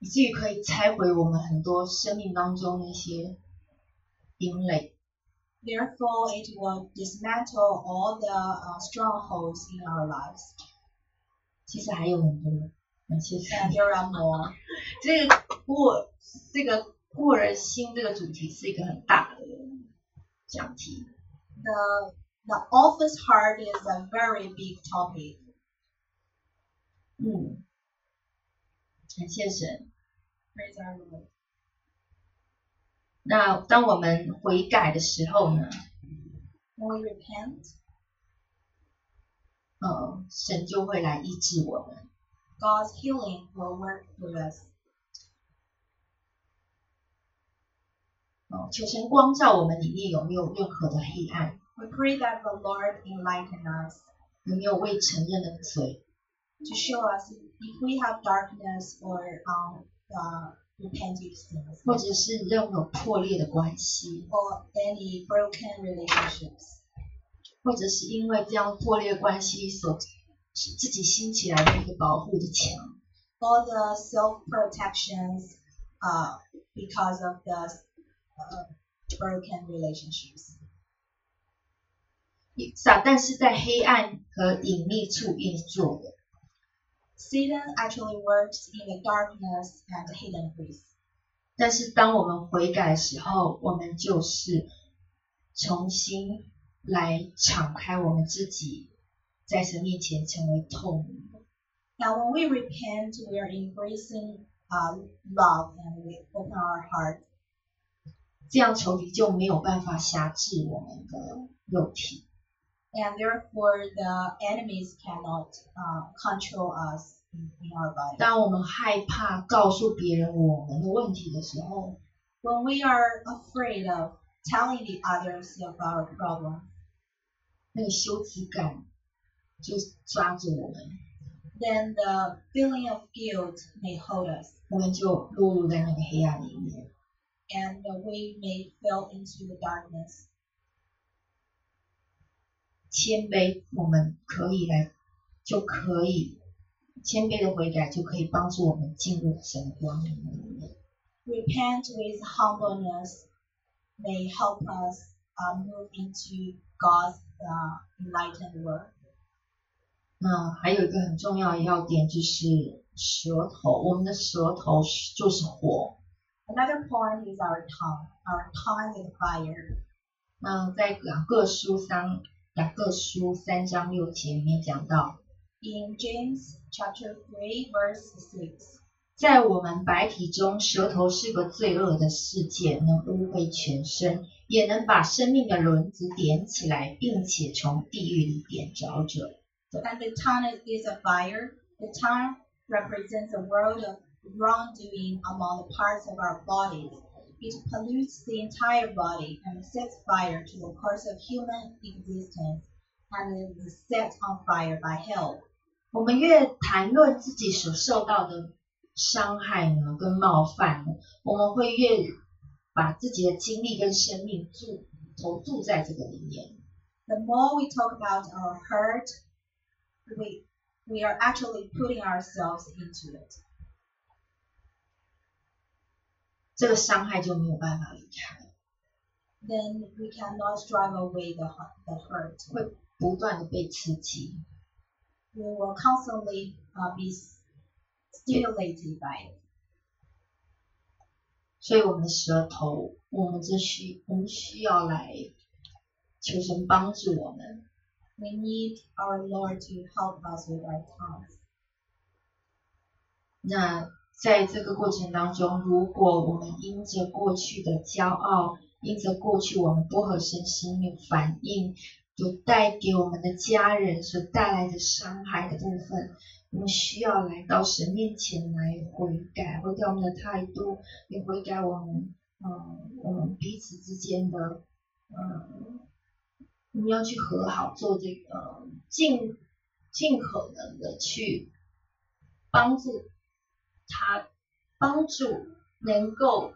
以至于可以拆毁我们很多生命当中那些阴垒。Therefore, it will dismantle all the uh, strongholds in our lives. 其实还有很多，那些 And there are more. 这个孤儿，这个过人心这个主题是一个很大的讲题。The the orphan's heart is a very big topic. 嗯，感谢神。Praise our Lord. 那当我们悔改的时候呢，When we repent, 呃，神就会来医治我们。God's healing will work through us. 哦，求神光照我们里面有没有任何的黑暗， We pray that the Lord enlighten us 有没有未承认的罪， to show us if we have darkness or um, uh, repented sins 或者是任何破裂的关系， or any broken relationships. 或者是因为这样破裂关系所 自己兴起来的一个保护的墙。all the self protections uh, because of the uh, broken relationships. 撒旦是在黑暗和隐秘处运作的，Satan actually works in the darkness and hidden place. 但是当我们悔改的时候，我们就是重新来敞开我们自己，在神面前成为透明的。 Now, when we repent, we are embracing uh, love and we open our heart. 这样仇敌就没有办法辖制我们的肉体。 And therefore, the enemies cannot uh, control us in, in our body. 当我们害怕告诉别人我们的问题的时候， When we are afraid of telling the others of our problem, 那个羞耻感 就抓住我们， then the feeling of guilt may hold us. 我们就落入在那个黑暗里面。 and we may fall into the darkness. 谦卑，我们可以来，就可以谦卑的悔改，就可以帮助我们进入神的光明里面。 Repent with humbleness may help us uh, move into God's uh, enlightened world. 那还有一个很重要的要点就是舌头，我们的舌头是就是火。Another point is our tongue. Our tongue is fire. 那在雅各书三雅各书三章六节里面讲到，In James chapter three verse six，在我们白体中，舌头是个罪恶的世界，能污秽全身，也能把生命的轮子点起来，并且从地狱里点着者。and the tongue is a fire. The tongue represents a world of wrongdoing among the parts of our bodies. It pollutes the entire body and sets fire to the course of human existence and is set on fire by hell. 我们越谈论自己所受到的伤害呢，跟冒犯呢，我们会越把自己的经历跟生命注投注在这个里面。 The more we talk about our hurt, we we are actually putting ourselves into it. 这个伤害就没有办法离开， Then we cannot drive away the hu- the hurt. 会不断的被刺激。 We will constantly uh, be s- stimulated by it. 所以我们的舌头，我们这需我们需要来求神帮助我们。 We need our Lord to help us with our tongues. 那在这个过程当中，如果我们因着过去的骄傲，因着过去我们不合神心意反应，所带给我们的家人所带来的伤害的部分，我们需要来到神面前来悔改，悔改我们的态度，也悔改我们，嗯，我们彼此之间的，嗯，我们要去和好，做这个，尽尽可能的去帮助他帮助能够，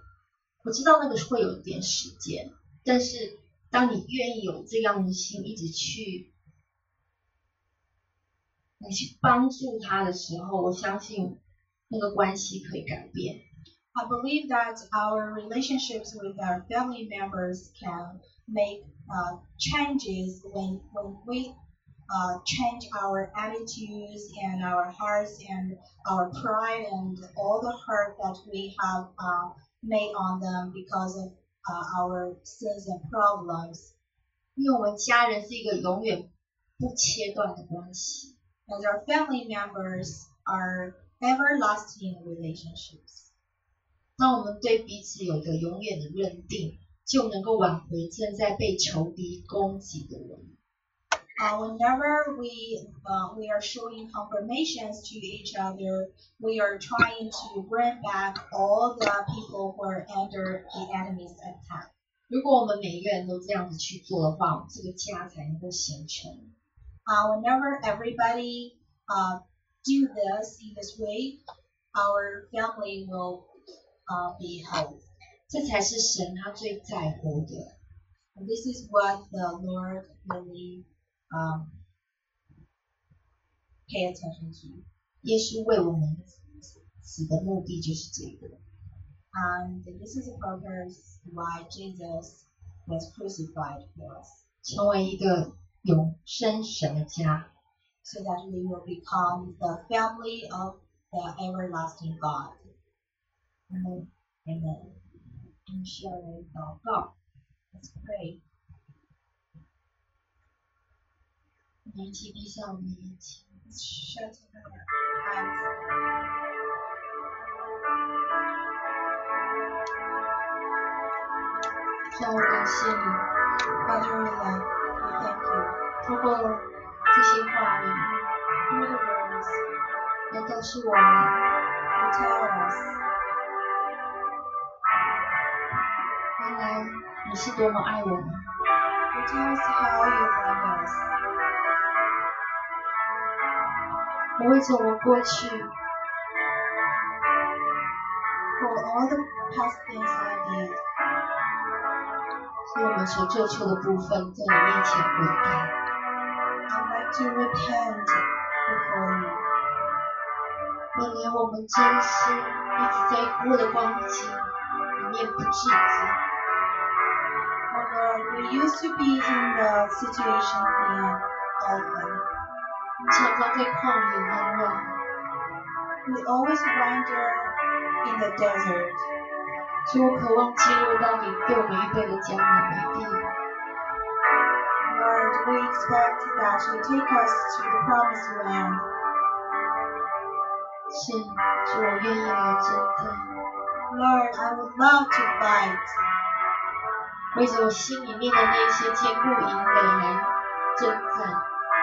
我知道那个会有一点时间，但是当你愿意有这样的心，一直去，你去帮助他的时候，我相信那个关系可以改变。I believe that our relationships with our family members can make uh, changes when when we uh, change our attitudes and our hearts and our pride and all the hurt that we have uh, made on them because of uh, our sins and problems. 因为我们家人是一个永远不切断的关系， As our family members are everlasting relationships. 当我们对彼此有一个永远的认定， 就能够挽回正在被仇敌攻击的人。 Uh, whenever we uh, we are showing confirmations to each other, we are trying to bring back all the people who are under the enemy's attack. 如果我们每一个人都这样子去做的话，我们这个家才能够形成。 Uh, whenever everybody uh, do this in this way, our family will uh, be whole. 这才是神他最在乎的。 And this is what the Lord really um, pay attention to. 耶稣为我们死的目的就是这个。 And this is the purpose why Jesus was crucified for us, 成为一个永生神的家。 so that we will become the family of the everlasting God. 嗯， Amen. 我们需要来祷告。 Let's pray. 我们一起闭上我们的眼睛。 Let's shut our eyes. 主啊，我感谢你， Father, we love, we thank you 透过这些话语 through the words 来告诉我们， you tell us 原来你是多么爱我们。you tell us how you love us 我为着我过去 for all the past things I did 是我们所做错的部分，在你面前悔改。I'd like to repent before you 本来我们真心一直在过的光景里面不自知，Oh Lord, we used to be in the situation being often 常常在旷野茫茫。 we always wander in the desert 所以我渴望进入到你给我们预备的迦南美地。 Lord, we expect that you take us to the promised land 是，主，我愿意来征战， Lord, I would love to fight 为着我心里面的那些坚固营垒来征战。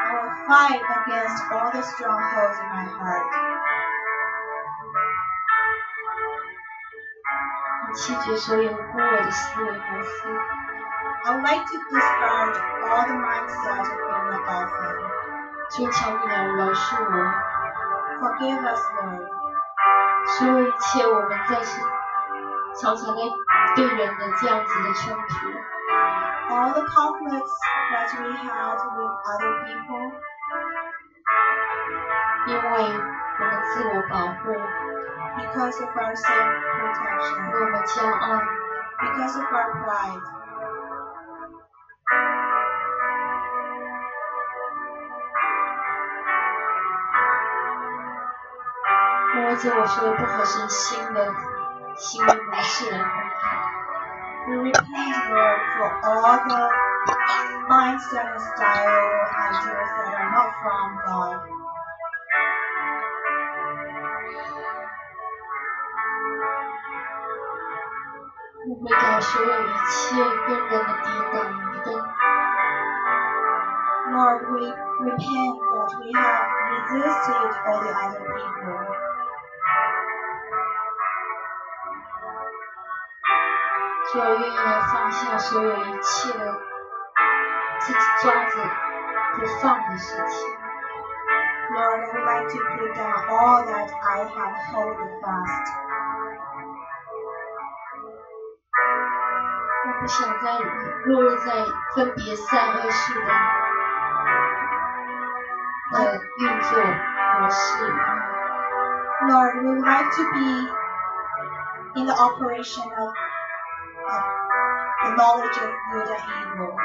I will fight against all the strongholds in my heart 我弃绝所有孤我的思维模式， I would like to discard all the mindset of being a dolphin 求求你来饶恕我。 Forgive us, Lord 所有一切我们在是常常在 对人的这样子的冲突，all the conflicts that we had with other people 因为我们自我保护，because of our self-protection 因为我们骄傲，because of our pride 我为着我说的不合神心的行为模式 来悔改。 We repent, Lord, for all the mindset and style ideas that are not from God. 我悔改所有一切跟人的抵挡，跟 Lord, we repent that we have resisted all the other people. 就愿意放下所有一切自己抓着不放的事情。Lord, I would like to put down all that I have held fast. 我不想再落入在分别善恶树的呃运作模式。Lord, we would like to be in the operation of knowledge of good and evil.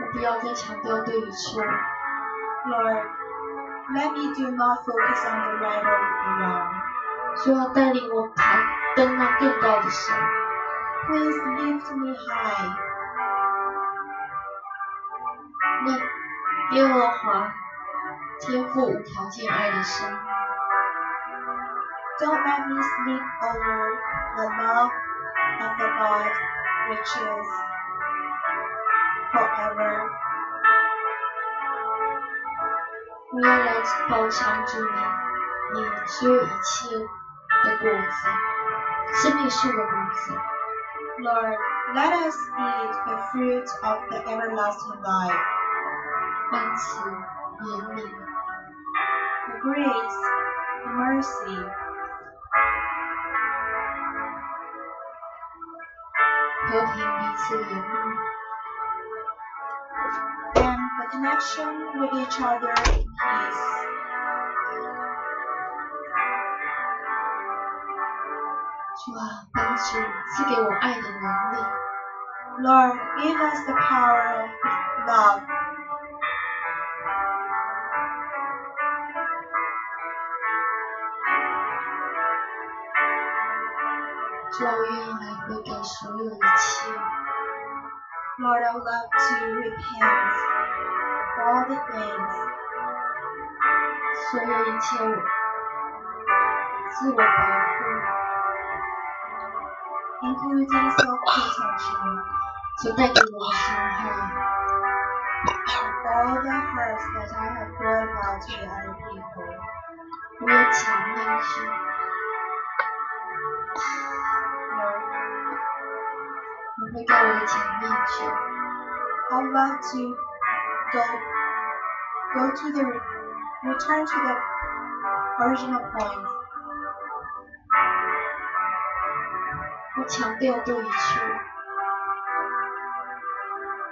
我不要再强调对与错，Lord, let me do not focus on the right or the wrong. 主要带领我爬登那更高的山。Please lift me high. 那耶和华天赋无条件爱的生命。Don't let me sleep over the love of the God which is forever. 我要来饱尝主你，你所有一切的果子，生命树的果子。 Lord, let us eat the fruit of the everlasting life, 恩慈、怜悯、 the grace, the mercy, and the connection with each other is Lord, give us the power of love. 我愿意来悔改所有一切，Lord, I would love to repent all the things, 所有一切我自我保护 including self-protection, 所带给我的伤害。all the hurts that I have brought about to the other people. 我有假面具，Lord, 我会盖我的假面具，I would love to go go to the return to the original point. 我强调对与错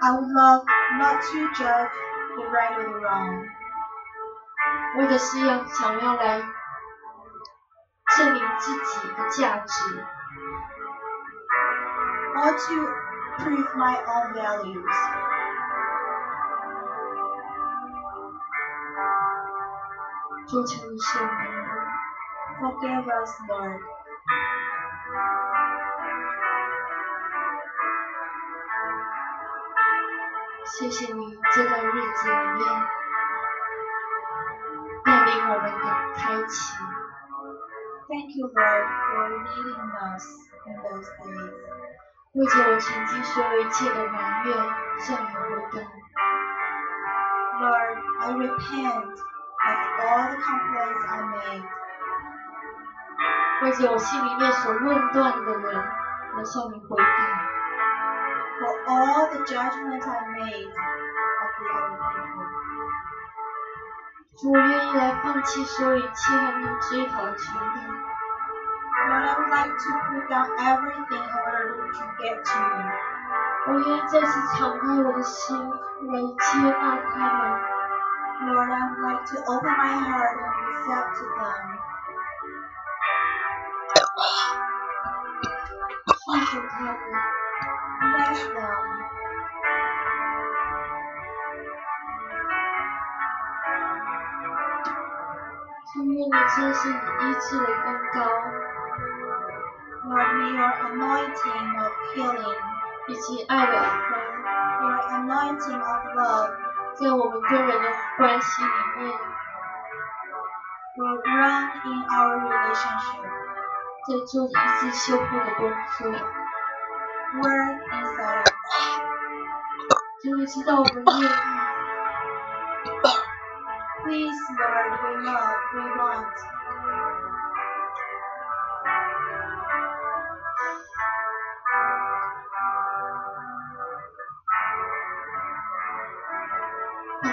，I would love not to judge the right or the wrong, 我的是要想要来证明自己的价值，want to prove my own values. Intuition, forgive us, Lord. Thank you, Lord, for leading us in those days. 为着我曾经所有一切的埋怨向你悔改，Lord, I repent of all the complaints I made. 为着我心里面所论断的人，我向你悔改。for all the judgments I made of the other people. 主，我愿意来放弃所有一切的权利，Lord, I would like to put down everything in order to get to you. 我愿意再次敞开我的心来接纳他们， Lord, I would like to open my heart and accept them. 祝福他们。 Bless them. 祝愿 Lord, may your anointing of healing, 以及爱的光， your anointing of love 在我们跟人的关系里面， will run in our relationship, 在做一次修复的工作。 work inside us. 主，你知道我们愿意， Please, Lord, we love, we want.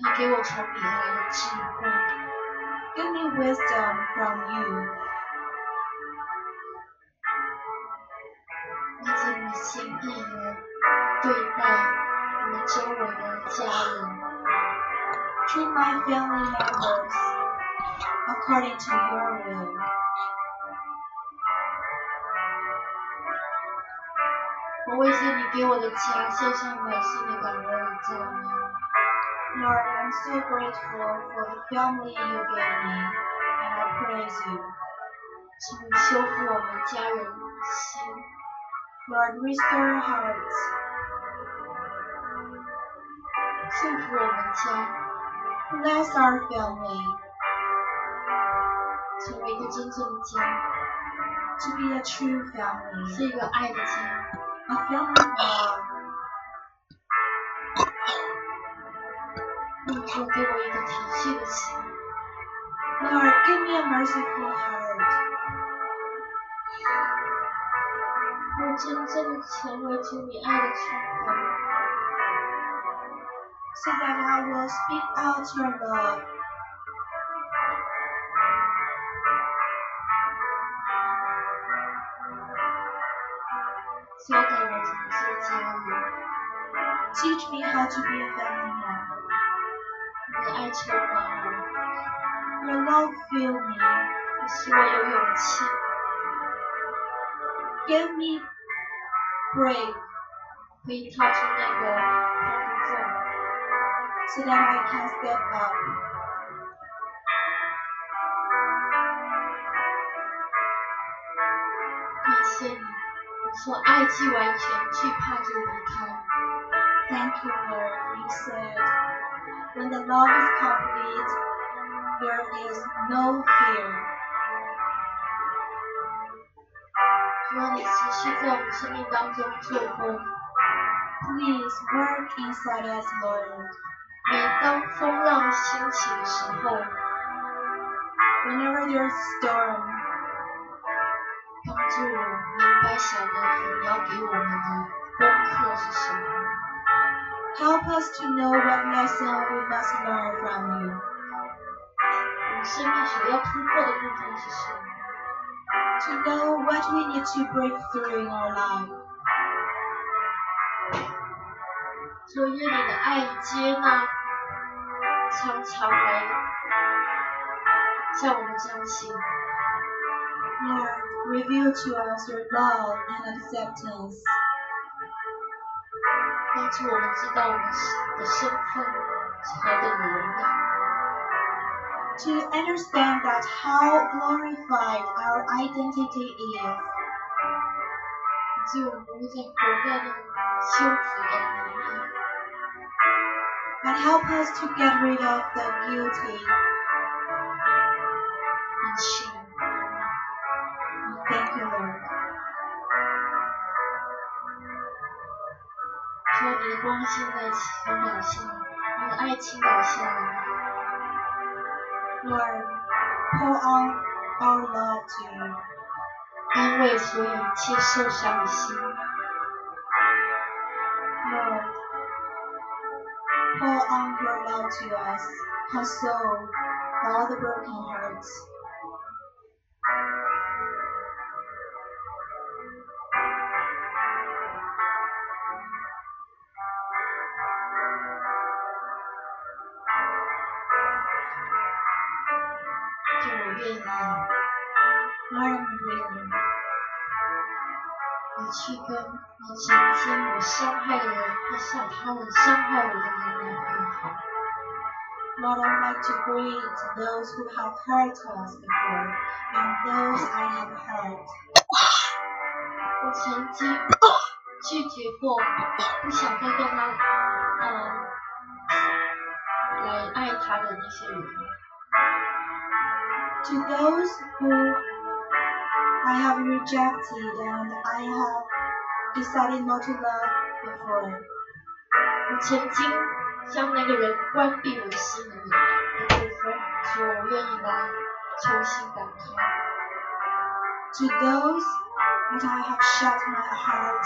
并且给我从你而来的智慧，Give me wisdom from you. 按着你心意来对待我们周围的家人，treat my family members according to your will. 我为着你给我的家献上满心的感恩与赞美。Lord, I'm so grateful for the family you gave me, and I praise you. 请你修复我们家人的心， Lord, restore hearts, 祝福我们家， bless our family 成为一个真正的家， to be a true 是 family, 一个爱的家。 a family 你说给我一个体恤的心， Lord, give me a merciful heart, 我真正的成为主你爱的出口。 so that I will speak out your love. 教导我怎么做家人， Teach me how to be a family member. 你的爱充满我， Your love fill me. 你使我有勇气， Give me brave 可以踏出那个防护缝。 so that I can step up. 感谢你，你说爱既完全，惧怕就离开。 Thank you, Lord. You said, when the love is complete, there is no fear. 希望你持续在我们生命当中做工。 Please work inside us, Lord. 每当风浪兴起的时候， Whenever there's a storm, 帮助我明白晓得你要给我们的功课是什么。 help us to know what lesson we must learn from you. 我们生命所要突破的部分是什么？ To know what we need to break through in our life. 所以愿你的爱与接纳常常来向我们彰显。 Lord, reveal to us your love and acceptance. 帮助我们知道我们的身份是何等的荣耀。 To understand that how glorified our identity is. 以及我们不会再活在那个羞耻的里面。 and help us to get rid of the guilty. 很幸 你的光现在倾倒下来，你的爱情表现，Lord, pour on our love to you. 安慰所有一切受伤的心。Lord, pour on your love to us. Console all the broken hearts. 跟那曾经我伤害的人和向他人伤害我的人来和好。 Lord, I'd like to greet those who have hurt us before and those I have hurt. 我曾经拒绝过，不想再跟他，嗯，来爱他的那些人。 To those who I have rejected and I have decided not to love before. 我曾经向那个人关闭我的心门的部分，说我愿意来重新打开。 To those that I have shut my heart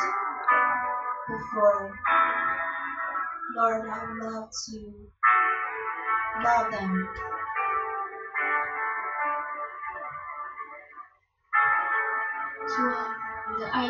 before. Lord, I would love to love them. 主啊，你的爱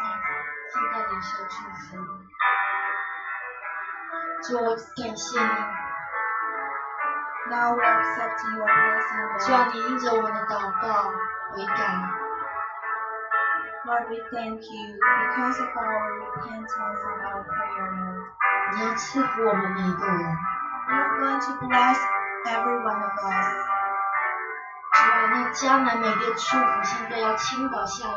现现在领受祝福。主，我感谢你， Now we're accepting your blessing, 主啊， Lord. 你应着我们的祷告悔改。 Lord, we thank you because of our repentance and our prayer, Lord. 你要赐福我们每一个人。 You're going to bless every one of us. 主啊，那迦南美的祝福现在要倾倒下来。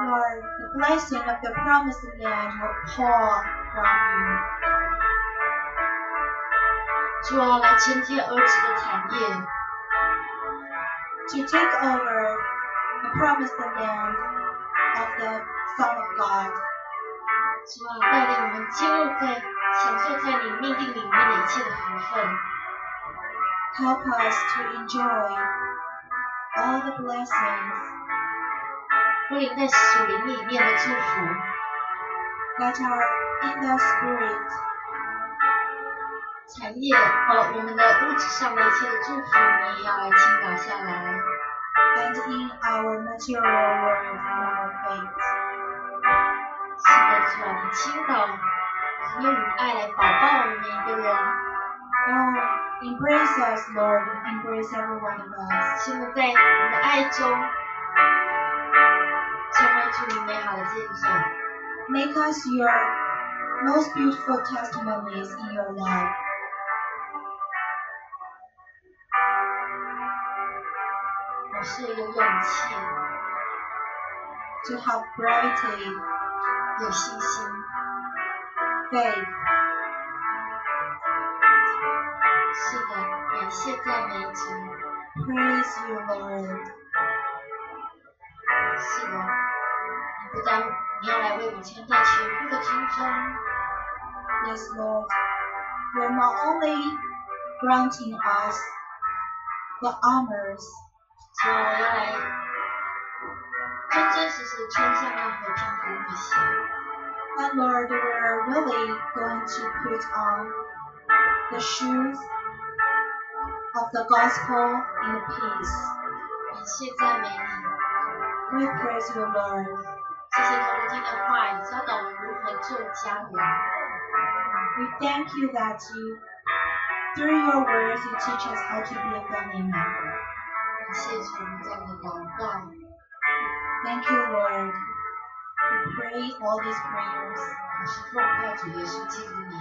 Lord, the blessing of the promised land will pour from you. 主啊，来承接儿子的产业。 to take over the promised land of the Son of God. 主啊，带领我们进入在享受在你命定里面的一切的福分。 Help us to enjoy all the blessings 不领在属灵里面的祝福。that are in the Spirit 产业和我们的物质上的一切的祝福，你也要来倾倒下来。and in our material world in our faith. 是的，主啊，你倾倒，用你爱来保抱我们每一个人，Lord, embrace us, Lord, embrace every one of us. 使我们在你的爱中，Make us your most beautiful testimonies in your love. 我是有勇气， To have gravity, 有信心， faith, 是的，感谢赞美主。 praise you, Lord. 是的，你 不但你要来为我穿戴全部的军装， Yes, Lord. You're not only granting us the honors, 主啊，我要来真真实实地穿上那和平服务的鞋。 but Lord, we're really going to put on the shoes of the gospel in peace. 感谢赞美你， We praise you, Lord. 谢谢透过今天的话语教导我们如何做家人。 We thank you that you, through your words, you teach us how to be a family member. 感谢主，我们这样的祷告， Thank you, Lord. We pray all these prayers 我是奉靠主耶稣基督名。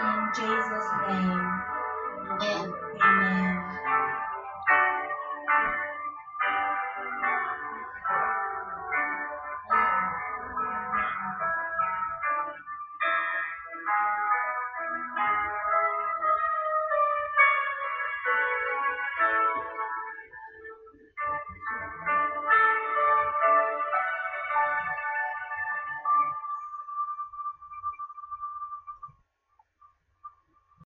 in Jesus' name. Amen。 Amen.